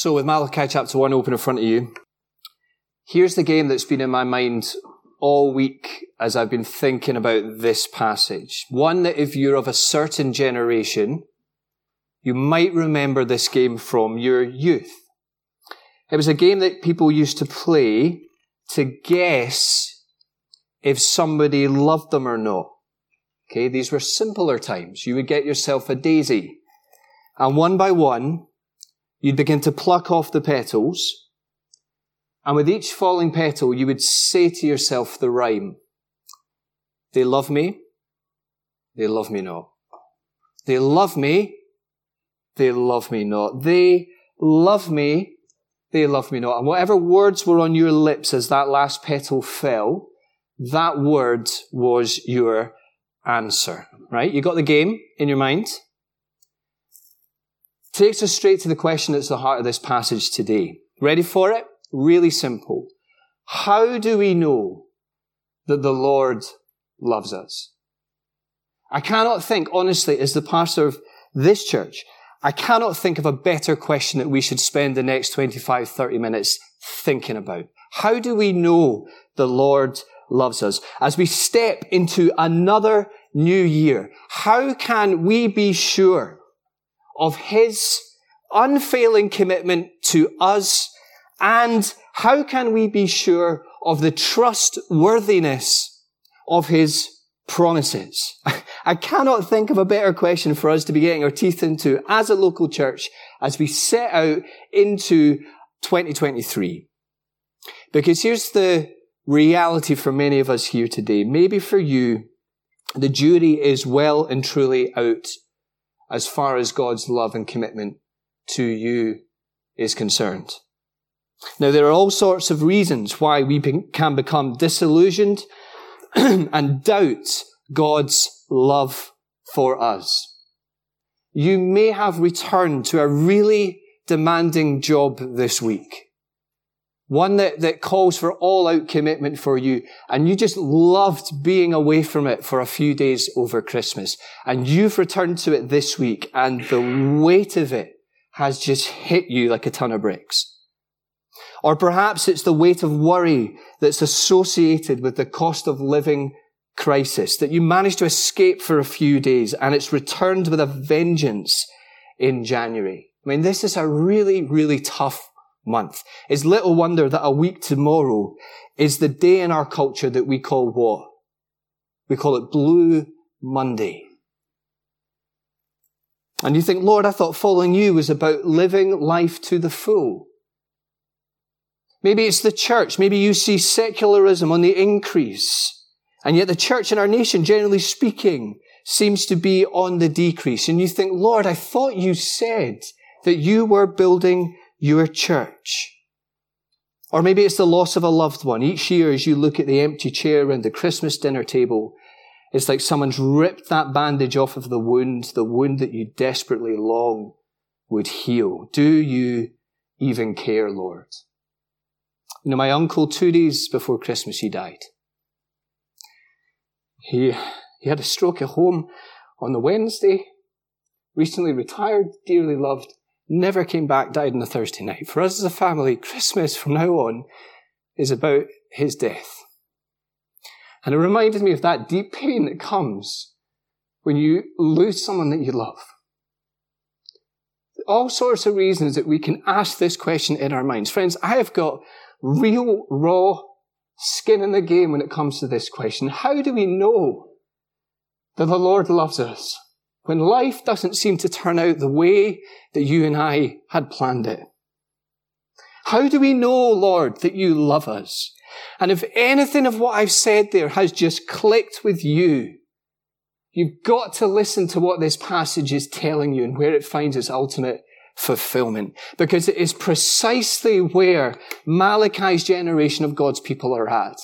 So, with Malachi chapter 1 open in front of you, here's the game that's been in my mind all week as I've been thinking about this passage. One that if you're of a certain generation, you might remember this game from your youth. It was a game that people used to play to guess if somebody loved them or not. Okay, these were simpler times. You would get yourself a daisy. And one by one, You'd begin to pluck off the petals. And with each falling petal, you would say to yourself the rhyme. They love me. They love me not. They love me. They love me not. They love me. They love me not. And whatever words were on your lips as that last petal fell, that word was your answer. Right? You got the game in your mind? Takes us straight to the question that's the heart of this passage today. Ready for it? Really simple. How do we know that the Lord loves us? I cannot think, honestly, as the pastor of this church, I cannot think of a better question that we should spend the next 25, 30 minutes thinking about. How do we know the Lord loves us? As we step into another new year, how can we be sure of his unfailing commitment to us and how can we be sure of the trustworthiness of his promises? I cannot think of a better question for us to be getting our teeth into as a local church as we set out into 2023. Because here's the reality for many of us here today. Maybe for you, the jury is well and truly out as far as God's love and commitment to you is concerned. Now, there are all sorts of reasons why we can become disillusioned and doubt God's love for us. You may have returned to a really demanding job this week. One that, that calls for all out commitment for you. And you just loved being away from it for a few days over Christmas. And you've returned to it this week and the weight of it has just hit you like a ton of bricks. Or perhaps it's the weight of worry that's associated with the cost of living crisis that you managed to escape for a few days and it's returned with a vengeance in January. I mean, this is a really, really tough month. It's little wonder that a week tomorrow is the day in our culture that we call what? We call it Blue Monday. And you think, Lord, I thought following you was about living life to the full. Maybe it's the church. Maybe you see secularism on the increase. And yet the church in our nation, generally speaking, seems to be on the decrease. And you think, Lord, I thought you said that you were building your church. Or maybe it's the loss of a loved one. Each year, as you look at the empty chair around the Christmas dinner table, it's like someone's ripped that bandage off of the wound, the wound that you desperately long would heal. Do you even care, Lord? You know, my uncle, two days before Christmas, he died. He, he had a stroke at home on the Wednesday, recently retired, dearly loved, never came back, died on a Thursday night. For us as a family, Christmas from now on is about his death. And it reminded me of that deep pain that comes when you lose someone that you love. All sorts of reasons that we can ask this question in our minds. Friends, I have got real, raw skin in the game when it comes to this question. How do we know that the Lord loves us? When life doesn't seem to turn out the way that you and I had planned it? How do we know, Lord, that you love us? And if anything of what I've said there has just clicked with you, you've got to listen to what this passage is telling you and where it finds its ultimate fulfillment. Because it is precisely where Malachi's generation of God's people are at.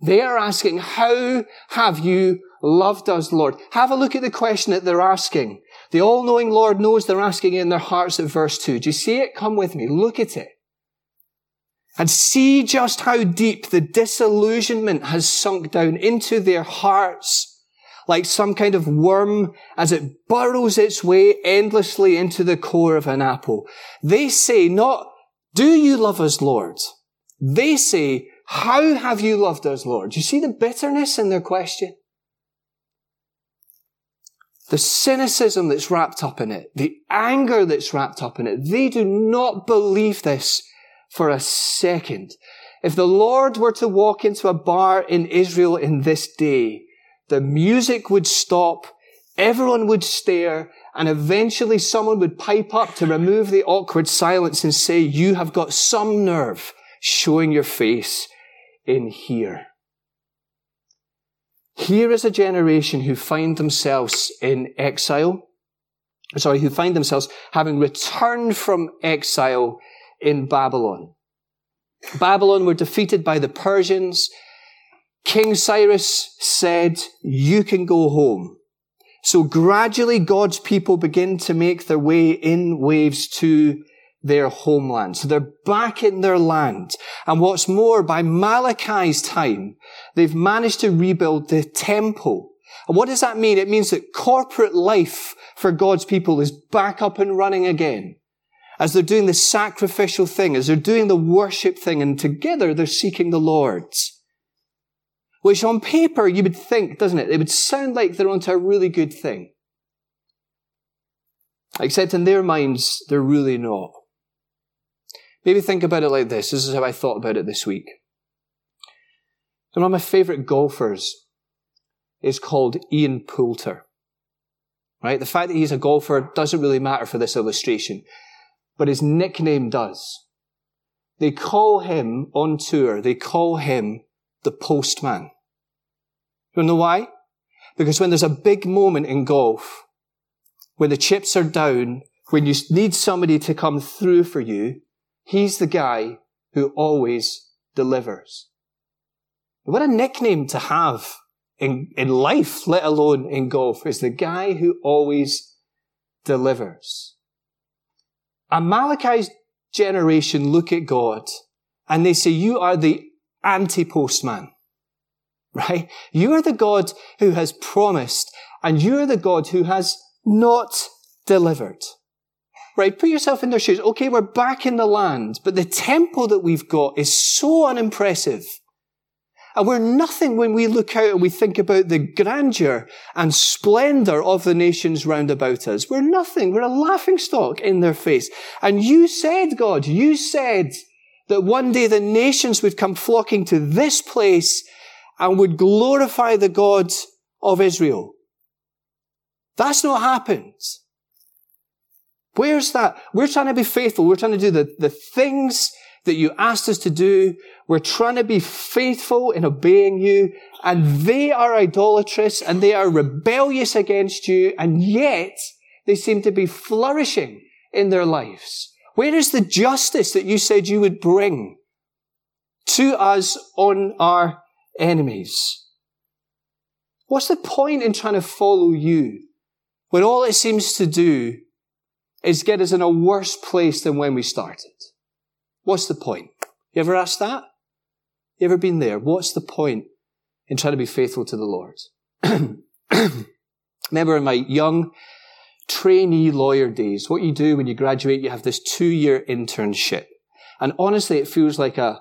They are asking, how have you loved us, Lord? Have a look at the question that they're asking. The all-knowing Lord knows they're asking in their hearts at verse 2. Do you see it? Come with me. Look at it. And see just how deep the disillusionment has sunk down into their hearts like some kind of worm as it burrows its way endlessly into the core of an apple. They say not, do you love us, Lord? They say, how have you loved us, Lord? You see the bitterness in their question? The cynicism that's wrapped up in it, the anger that's wrapped up in it. They do not believe this for a second. If the Lord were to walk into a bar in Israel in this day, the music would stop, everyone would stare, and eventually someone would pipe up to remove the awkward silence and say, you have got some nerve showing your face in here. Here is a generation who find themselves in exile, sorry, who find themselves having returned from exile in Babylon. Babylon were defeated by the Persians. King Cyrus said, you can go home. So gradually God's people begin to make their way in waves to their homeland. So they're back in their land. And what's more, by Malachi's time, they've managed to rebuild the temple. And what does that mean? It means that corporate life for God's people is back up and running again. As they're doing the sacrificial thing, as they're doing the worship thing, and together they're seeking the Lord's. Which on paper you would think, doesn't it? It would sound like they're onto a really good thing. Except in their minds, they're really not. Maybe think about it like this. This is how I thought about it this week. One of my favorite golfers is called Ian Poulter. Right? The fact that he's a golfer doesn't really matter for this illustration, but his nickname does. They call him on tour, they call him the postman. You know why? Because when there's a big moment in golf, when the chips are down, when you need somebody to come through for you, he's the guy who always delivers. What a nickname to have in, in life, let alone in golf, is the guy who always delivers. A Malachi's generation look at God and they say, you are the anti-postman, right? You are the God who has promised and you are the God who has not delivered. Right? Put yourself in their shoes. Okay, we're back in the land, but the temple that we've got is so unimpressive. And we're nothing when we look out and we think about the grandeur and splendor of the nations round about us. We're nothing. We're a laughing stock in their face. And you said, God, you said that one day the nations would come flocking to this place and would glorify the God of Israel. That's not happened. Where's that? We're trying to be faithful. We're trying to do the, the things that you asked us to do. We're trying to be faithful in obeying you. And they are idolatrous and they are rebellious against you. And yet they seem to be flourishing in their lives. Where is the justice that you said you would bring to us on our enemies? What's the point in trying to follow you when all it seems to do is get us in a worse place than when we started? What's the point? You ever asked that? You ever been there? What's the point in trying to be faithful to the Lord? Remember in my young trainee lawyer days, what you do when you graduate, you have this two year internship. And honestly, it feels like a,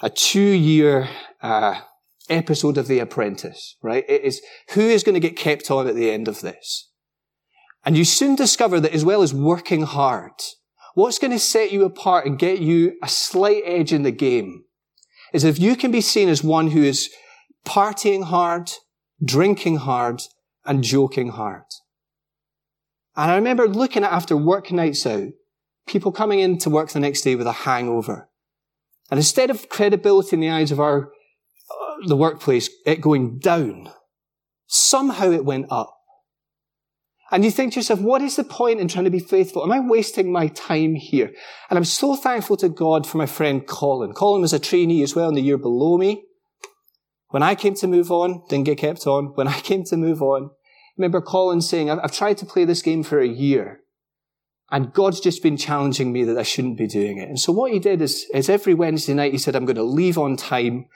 a two year uh, episode of The Apprentice, right? It is who is going to get kept on at the end of this? And you soon discover that as well as working hard, what's going to set you apart and get you a slight edge in the game is if you can be seen as one who is partying hard, drinking hard, and joking hard. And I remember looking at after work nights out, people coming in to work the next day with a hangover. And instead of credibility in the eyes of our, uh, the workplace, it going down, somehow it went up. And you think to yourself, what is the point in trying to be faithful? Am I wasting my time here? And I'm so thankful to God for my friend Colin. Colin was a trainee as well in the year below me. When I came to move on, didn't get kept on. When I came to move on, I remember Colin saying, I've, tried to play this game for a year. And God's just been challenging me that I shouldn't be doing it. And so what he did is, is every Wednesday night he said, I'm going to leave on time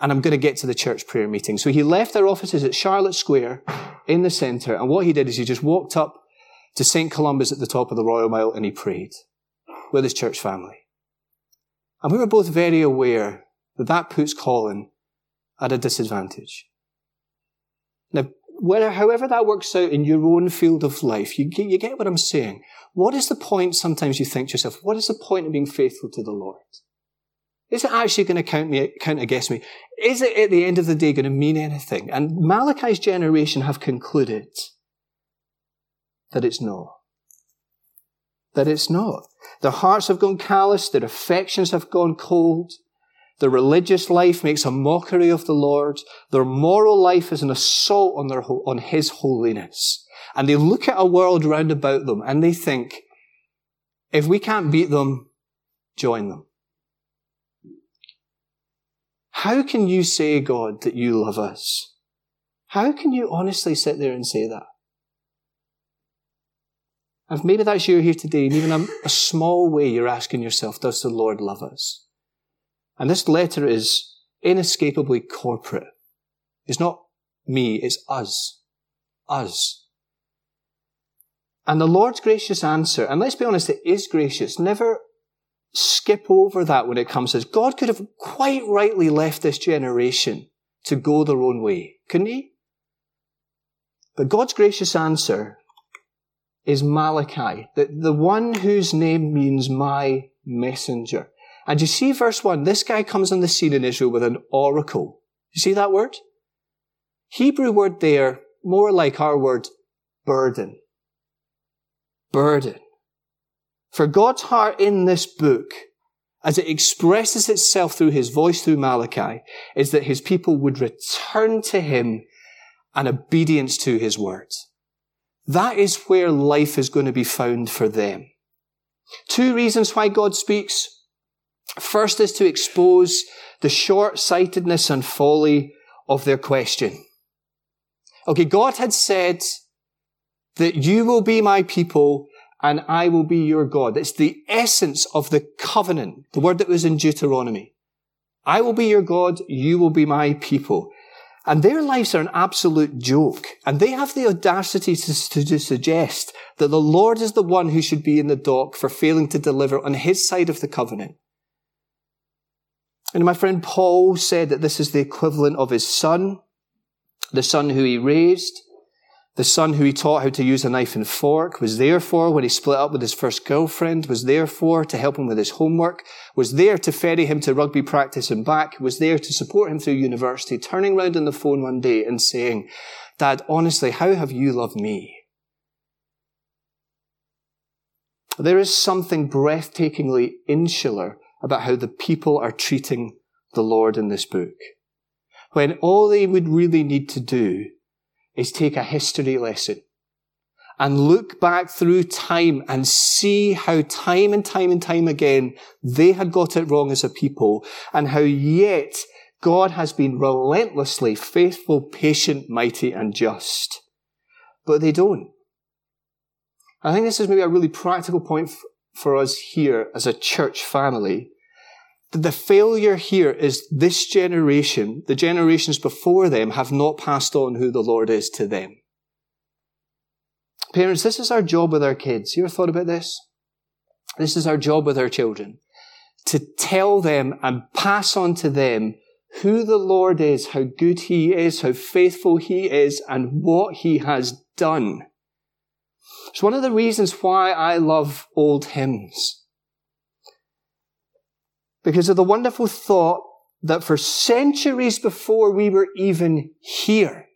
and I'm going to get to the church prayer meeting. So he left our offices at Charlotte Square in the center. And what he did is he just walked up to St. Columba's at the top of the Royal Mile and he prayed with his church family. And we were both very aware that that puts Colin at a disadvantage. Now, whether, however that works out in your own field of life, you you get what I'm saying. What is the point, sometimes you think to yourself, what is the point of being faithful to the Lord? Is it actually going to count me, count against me? Is it at the end of the day going to mean anything? And Malachi's generation have concluded that it's not. That it's not. Their hearts have gone callous, their affections have gone cold, their religious life makes a mockery of the Lord, their moral life is an assault on, their, on His holiness. And they look at a world round about them and they think, if we can't beat them, join them. How can you say, God, that you love us? How can you honestly sit there and say that? And maybe that's you here today, and even a, a small way you're asking yourself, does the Lord love us? And this letter is inescapably corporate. It's not me, it's us. Us. And the Lord's gracious answer, and let's be honest, it is gracious, never skip over that when it comes to this. God could have quite rightly left this generation to go their own way, couldn't he? But God's gracious answer is Malachi, the, the one whose name means my messenger. And you see verse 1, this guy comes on the scene in Israel with an oracle. You see that word? Hebrew word there, more like our word burden. Burden. For God's heart in this book, as it expresses itself through his voice through Malachi, is that his people would return to him and obedience to his words. That is where life is going to be found for them. Two reasons why God speaks. First is to expose the short-sightedness and folly of their question. Okay, God had said that you will be my people and I will be your God. It's the essence of the covenant, the word that was in Deuteronomy. I will be your God, you will be my people. And their lives are an absolute joke. And they have the audacity to, to, suggest that the Lord is the one who should be in the dock for failing to deliver on his side of the covenant. And my friend Paul said that this is the equivalent of his son, the son who he raised, the son who he taught how to use a knife and fork was there for when he split up with his first girlfriend, was there for to help him with his homework, was there to ferry him to rugby practice and back, was there to support him through university, turning round on the phone one day and saying, Dad, honestly, how have you loved me? There is something breathtakingly insular about how the people are treating the Lord in this book. When all they would really need to do is take a history lesson and look back through time and see how time and time and time again they had got it wrong as a people and how yet God has been relentlessly faithful, patient, mighty, and just. But they don't. I think this is maybe a really practical point for us here as a church family the failure here is this generation, the generations before them, have not passed on who the Lord is to them. Parents, this is our job with our kids. You ever thought about this? This is our job with our children. To tell them and pass on to them who the Lord is, how good He is, how faithful He is, and what He has done. It's one of the reasons why I love old hymns because of the wonderful thought that for centuries before we were even here,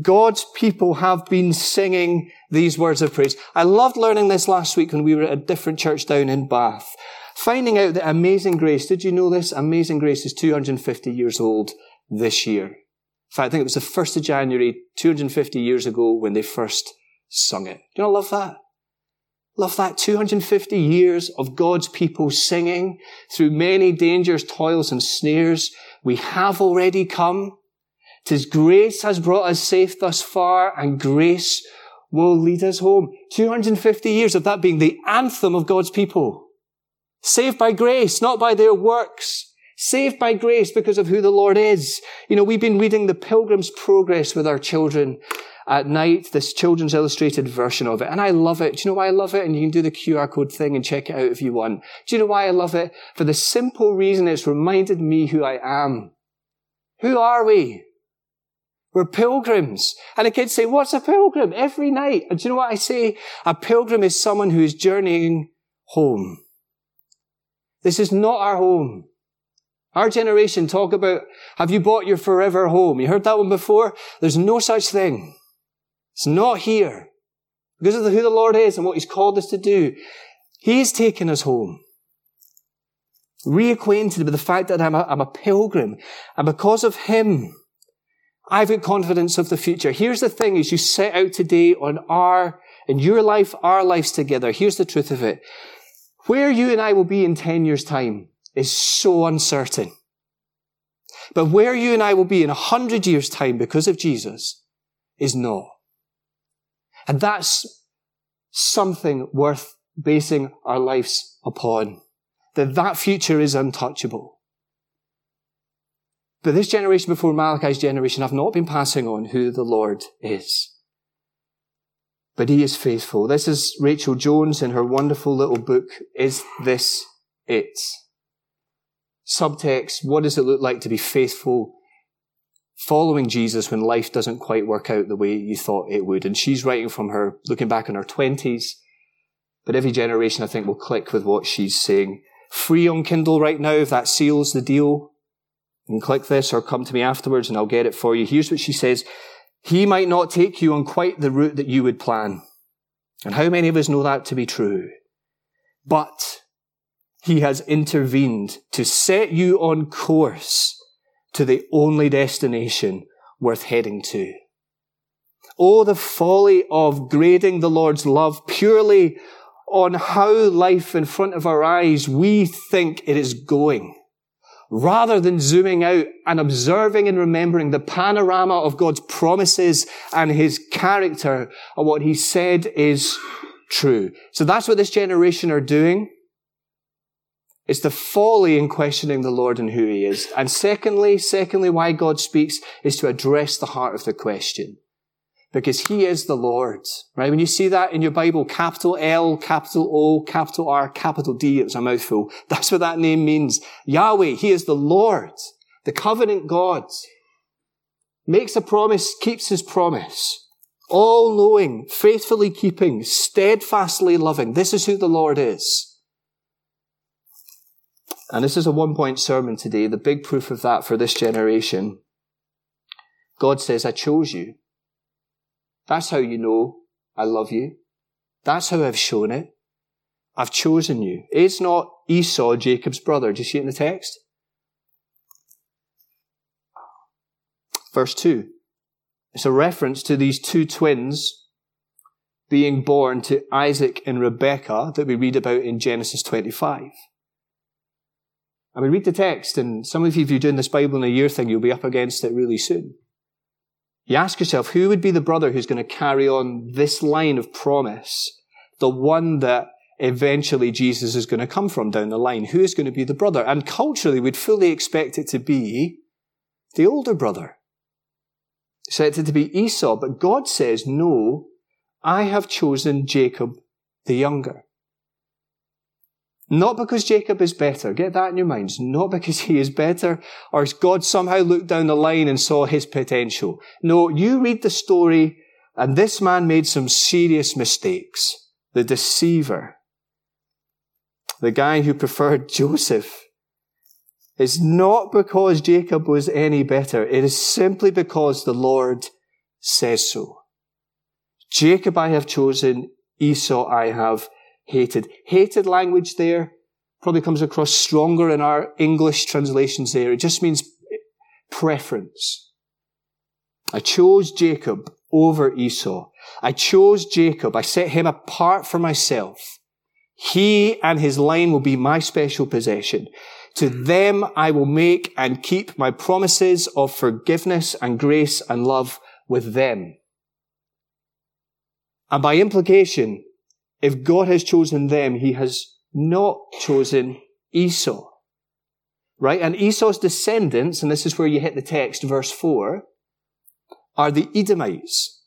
God's people have been singing these words of praise. I loved learning this last week when we were at a different church down in Bath. Finding out that Amazing Grace, did you know this? Amazing Grace is 250 years old this year. In fact, I think it was the 1st of January, 250 years ago when they first sung it. Do you not love that? Love that 250 years of God's people singing through many dangers, toils, and snares. We have already come. Tis grace has brought us safe thus far, and grace will lead us home. 250 years of that being the anthem of God's people. Saved by grace, not by their works. Saved by grace because of who the Lord is. You know, we've been reading the Pilgrim's Progress with our children at night, this children's illustrated version of it, and I love it. Do you know why I love it? And you can do the QR code thing and check it out if you want. Do you know why I love it? For the simple reason it's reminded me who I am. Who are we? We're pilgrims. And the kids say, what's a pilgrim? Every night. And do you know what I say? A pilgrim is someone who is journeying home. This is not our home. Our generation talk about, have you bought your forever home? You heard that one before? There's no such thing. It's not here. Because of who the Lord is and what He's called us to do. He's taken us home. Reacquainted with the fact that I'm a, I'm a pilgrim. And because of Him, I've got confidence of the future. Here's the thing as you set out today on our, in your life, our lives together. Here's the truth of it. Where you and I will be in 10 years time is so uncertain. But where you and I will be in a hundred years time because of Jesus is not. And that's something worth basing our lives upon. That that future is untouchable. But this generation before Malachi's generation have not been passing on who the Lord is. But he is faithful. This is Rachel Jones in her wonderful little book, Is This It? Subtext, what does it look like to be faithful following Jesus when life doesn't quite work out the way you thought it would? And she's writing from her, looking back on her twenties. But every generation, I think, will click with what she's saying. Free on Kindle right now, if that seals the deal. Can click this or come to me afterwards and I'll get it for you. Here's what she says. He might not take you on quite the route that you would plan. And how many of us know that to be true? But he has intervened to set you on course to the only destination worth heading to. Oh, the folly of grading the Lord's love purely on how life in front of our eyes we think it is going, rather than zooming out and observing and remembering the panorama of God's promises and His character and what He said is true. So that's what this generation are doing. It's the folly in questioning the Lord and who He is. And secondly, secondly, why God speaks is to address the heart of the question. Because He is the Lord, right? When you see that in your Bible, capital L, capital O, capital R, capital D, it's a mouthful. That's what that name means. Yahweh, He is the Lord, the covenant God. Makes a promise, keeps His promise. All knowing, faithfully keeping, steadfastly loving. This is who the Lord is. And this is a one point sermon today, the big proof of that for this generation. God says, I chose you. That's how you know I love you. That's how I've shown it. I've chosen you. It's not Esau, Jacob's brother. Do you see it in the text? Verse 2. It's a reference to these two twins being born to Isaac and Rebekah that we read about in Genesis 25. I mean, read the text, and some of you, if you're doing this Bible in a year thing, you'll be up against it really soon. You ask yourself, who would be the brother who's going to carry on this line of promise? The one that eventually Jesus is going to come from down the line. Who is going to be the brother? And culturally, we'd fully expect it to be the older brother. Expect it to be Esau, but God says, no, I have chosen Jacob the younger. Not because Jacob is better. Get that in your minds. Not because he is better or God somehow looked down the line and saw his potential. No, you read the story and this man made some serious mistakes. The deceiver. The guy who preferred Joseph. It's not because Jacob was any better. It is simply because the Lord says so. Jacob I have chosen, Esau I have hated. Hated language there probably comes across stronger in our English translations there. It just means preference. I chose Jacob over Esau. I chose Jacob. I set him apart for myself. He and his line will be my special possession. To hmm. them I will make and keep my promises of forgiveness and grace and love with them. And by implication, if God has chosen them, he has not chosen Esau. Right? And Esau's descendants, and this is where you hit the text, verse 4, are the Edomites.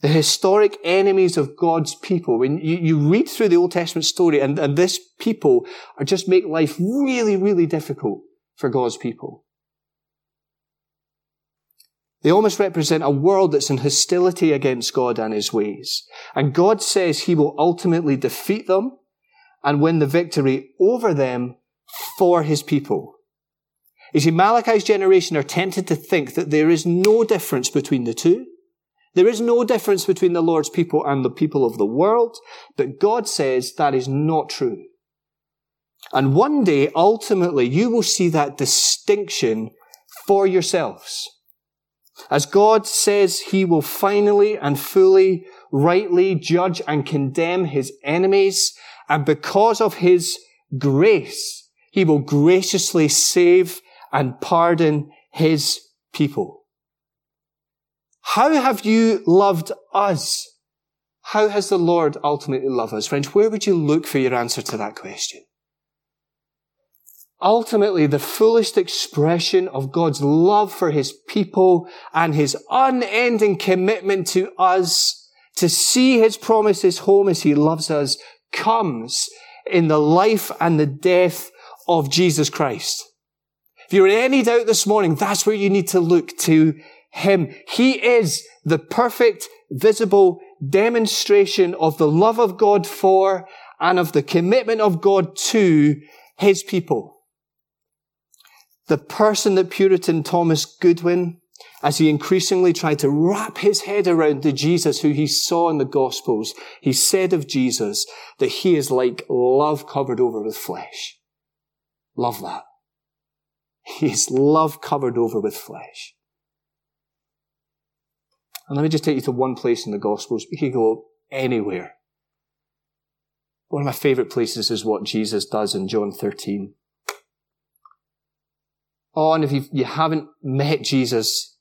the historic enemies of God's people. When you, you read through the Old Testament story and, and this people are just make life really, really difficult for God's people. They almost represent a world that's in hostility against God and his ways. And God says he will ultimately defeat them and win the victory over them for his people. You see, Malachi's generation are tempted to think that there is no difference between the two. There is no difference between the Lord's people and the people of the world, but God says that is not true. And one day, ultimately, you will see that distinction for yourselves. As God says he will finally and fully, rightly judge and condemn his enemies, and because of his grace, he will graciously save and pardon his people. How have you loved us? How has the Lord ultimately loved us? Friends, where would you look for your answer to that question? Ultimately, the fullest expression of God's love for his people and his unending commitment to us to see his promises home as he loves us comes in the life and the death of Jesus Christ. If you're in any doubt this morning, that's where you need to look to him. He is the perfect, visible demonstration of the love of God for and of the commitment of God to his people. The person that Puritan Thomas Goodwin, as he increasingly tried to wrap his head around the Jesus who he saw in the Gospels, he said of Jesus that he is like love covered over with flesh. Love that. He is love covered over with flesh. And let me just take you to one place in the Gospels. We could go anywhere. One of my favorite places is what Jesus does in John 13. Oh, and if you haven't met Jesus,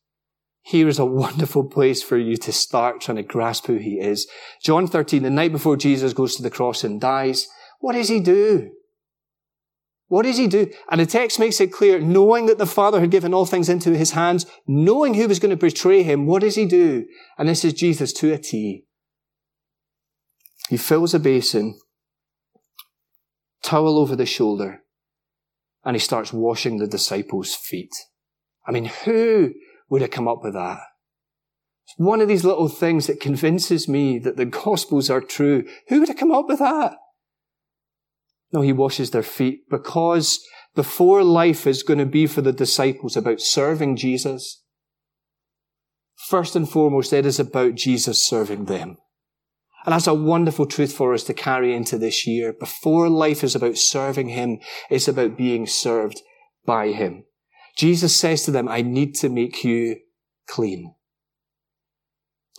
here is a wonderful place for you to start trying to grasp who he is. John 13, the night before Jesus goes to the cross and dies, what does he do? What does he do? And the text makes it clear, knowing that the Father had given all things into his hands, knowing who was going to betray him, what does he do? And this is Jesus to a T. He fills a basin, towel over the shoulder, and he starts washing the disciples' feet. I mean, who would have come up with that? It's one of these little things that convinces me that the Gospels are true. Who would have come up with that? No, he washes their feet because before life is going to be for the disciples about serving Jesus, first and foremost, it is about Jesus serving them. And that's a wonderful truth for us to carry into this year. Before life is about serving Him, it's about being served by Him. Jesus says to them, I need to make you clean.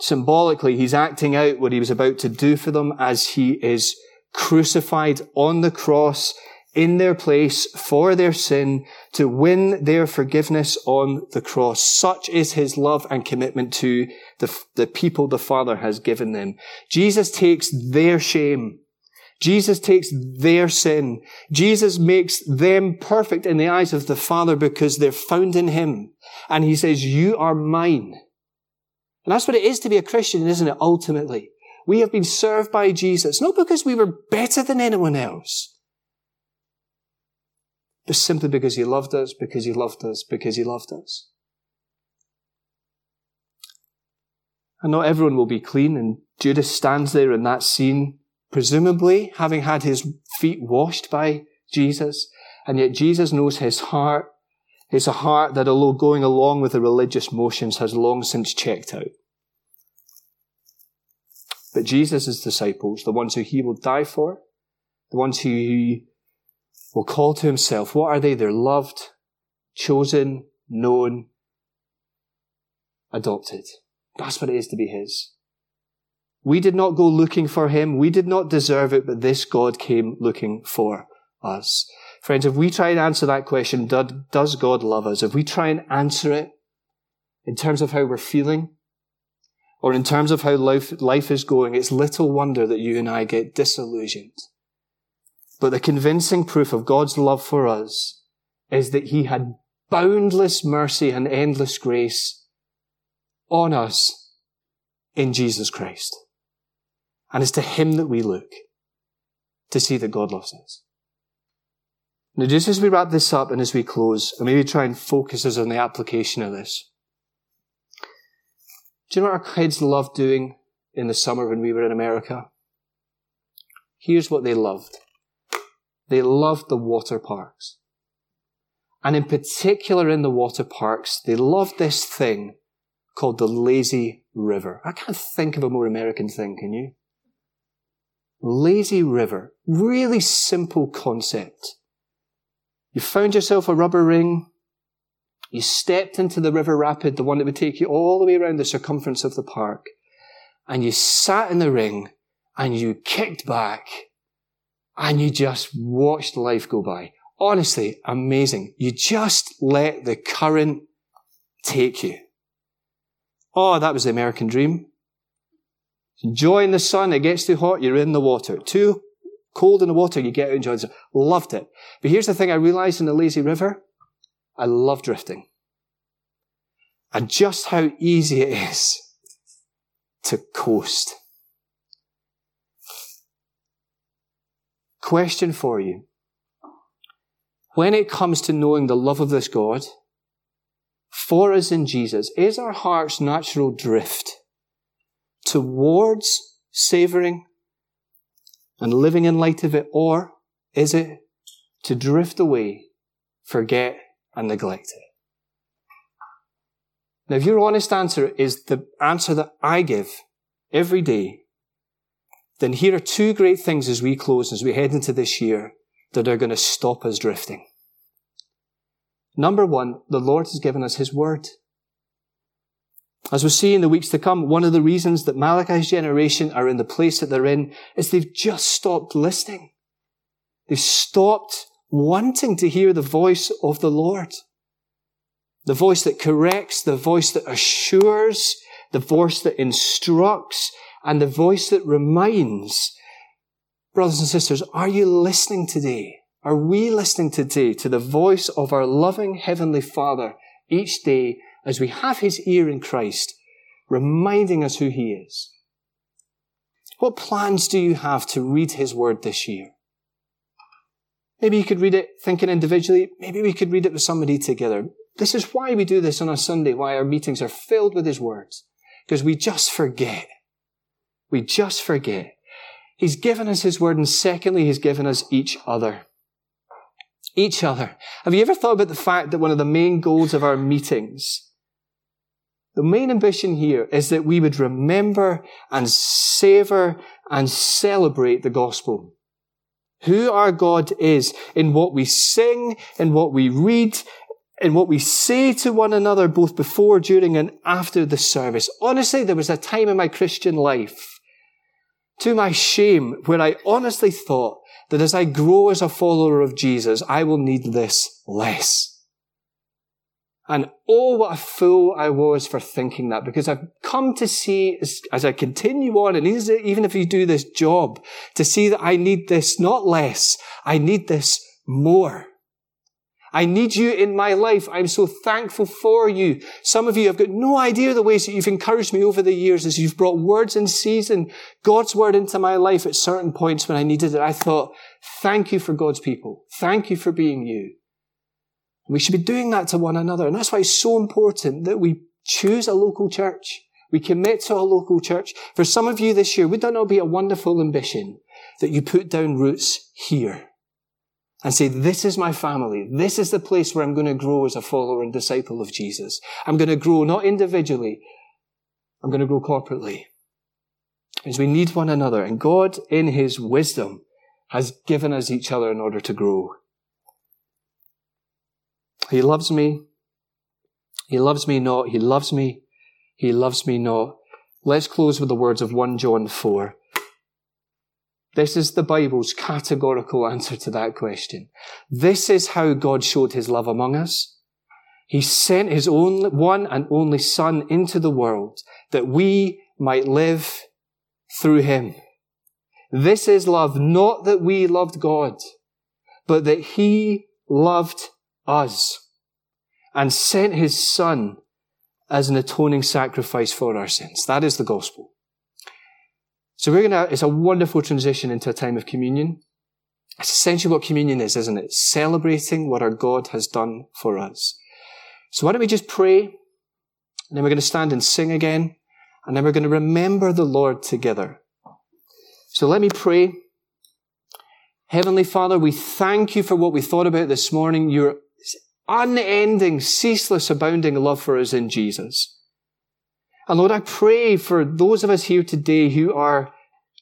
Symbolically, He's acting out what He was about to do for them as He is crucified on the cross in their place for their sin to win their forgiveness on the cross. Such is his love and commitment to the, the people the Father has given them. Jesus takes their shame. Jesus takes their sin. Jesus makes them perfect in the eyes of the Father because they're found in him. And he says, you are mine. And that's what it is to be a Christian, isn't it? Ultimately. We have been served by Jesus, not because we were better than anyone else, but simply because he loved us, because he loved us, because he loved us. And not everyone will be clean, and Judas stands there in that scene, presumably having had his feet washed by Jesus, and yet Jesus knows his heart. It's a heart that, although going along with the religious motions, has long since checked out. But Jesus' disciples, the ones who he will die for, the ones who he will call to himself, what are they? They're loved, chosen, known, adopted. That's what it is to be his. We did not go looking for him. We did not deserve it, but this God came looking for us. Friends, if we try and answer that question, does God love us? If we try and answer it in terms of how we're feeling, or in terms of how life, life is going, it's little wonder that you and I get disillusioned. But the convincing proof of God's love for us is that He had boundless mercy and endless grace on us in Jesus Christ. And it's to Him that we look to see that God loves us. Now, just as we wrap this up and as we close, and maybe try and focus us on the application of this. Do you know what our kids loved doing in the summer when we were in America? Here's what they loved. They loved the water parks. And in particular in the water parks, they loved this thing called the lazy river. I can't think of a more American thing, can you? Lazy river. Really simple concept. You found yourself a rubber ring. You stepped into the river rapid, the one that would take you all the way around the circumference of the park. And you sat in the ring and you kicked back and you just watched life go by. Honestly, amazing. You just let the current take you. Oh, that was the American dream. Enjoying the sun, it gets too hot, you're in the water. Too cold in the water, you get out and enjoy the sun. Loved it. But here's the thing I realized in the lazy river. I love drifting. And just how easy it is to coast. Question for you when it comes to knowing the love of this God for us in Jesus, is our heart's natural drift towards savoring and living in light of it, or is it to drift away, forget, and neglect it? Now, if your honest answer is the answer that I give every day, then here are two great things as we close, as we head into this year that are going to stop us drifting. Number one, the Lord has given us His Word. As we'll see in the weeks to come, one of the reasons that Malachi's generation are in the place that they're in is they've just stopped listening. They've stopped wanting to hear the voice of the Lord. The voice that corrects, the voice that assures, the voice that instructs, and the voice that reminds Brothers and sisters, are you listening today? Are we listening today to the voice of our loving Heavenly Father each day as we have His ear in Christ, reminding us who He is? What plans do you have to read His Word this year? Maybe you could read it thinking individually. Maybe we could read it with somebody together. This is why we do this on a Sunday, why our meetings are filled with His words. Because we just forget. We just forget. He's given us His word, and secondly, He's given us each other. Each other. Have you ever thought about the fact that one of the main goals of our meetings, the main ambition here is that we would remember and savor and celebrate the gospel. Who our God is in what we sing, in what we read, in what we say to one another, both before, during, and after the service. Honestly, there was a time in my Christian life to my shame, where I honestly thought that as I grow as a follower of Jesus, I will need this less. And oh, what a fool I was for thinking that, because I've come to see, as, as I continue on, and even if you do this job, to see that I need this not less, I need this more. I need you in my life. I'm so thankful for you. Some of you have got no idea the ways that you've encouraged me over the years as you've brought words in season, God's word into my life at certain points when I needed it. I thought, thank you for God's people. Thank you for being you. We should be doing that to one another. And that's why it's so important that we choose a local church. We commit to a local church. For some of you this year, would that not be a wonderful ambition that you put down roots here? And say, this is my family. This is the place where I'm going to grow as a follower and disciple of Jesus. I'm going to grow not individually. I'm going to grow corporately. As we need one another. And God, in His wisdom, has given us each other in order to grow. He loves me. He loves me not. He loves me. He loves me not. Let's close with the words of 1 John 4. This is the Bible's categorical answer to that question. This is how God showed his love among us. He sent his only, one and only son into the world that we might live through him. This is love, not that we loved God, but that he loved us and sent his son as an atoning sacrifice for our sins. That is the gospel. So we're to, it's a wonderful transition into a time of communion. It's essentially what communion is, isn't it? Celebrating what our God has done for us. So why don't we just pray? And then we're going to stand and sing again. And then we're going to remember the Lord together. So let me pray. Heavenly Father, we thank you for what we thought about this morning. Your unending, ceaseless, abounding love for us in Jesus. And Lord, I pray for those of us here today who are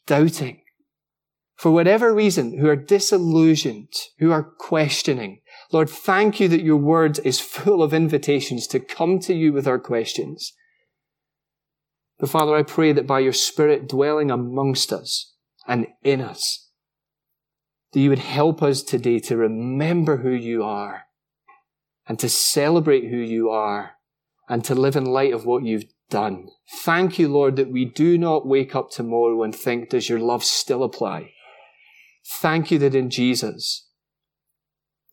doubting, for whatever reason, who are disillusioned, who are questioning. Lord, thank you that your word is full of invitations to come to you with our questions. But Father, I pray that by your Spirit dwelling amongst us and in us, that you would help us today to remember who you are and to celebrate who you are and to live in light of what you've done. Thank you, Lord, that we do not wake up tomorrow and think, does your love still apply? Thank you that in Jesus,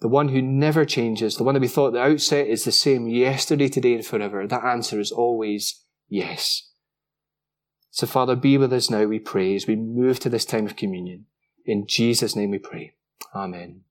the one who never changes, the one that we thought at the outset is the same yesterday, today, and forever, that answer is always yes. So, Father, be with us now, we pray, as we move to this time of communion. In Jesus' name we pray. Amen.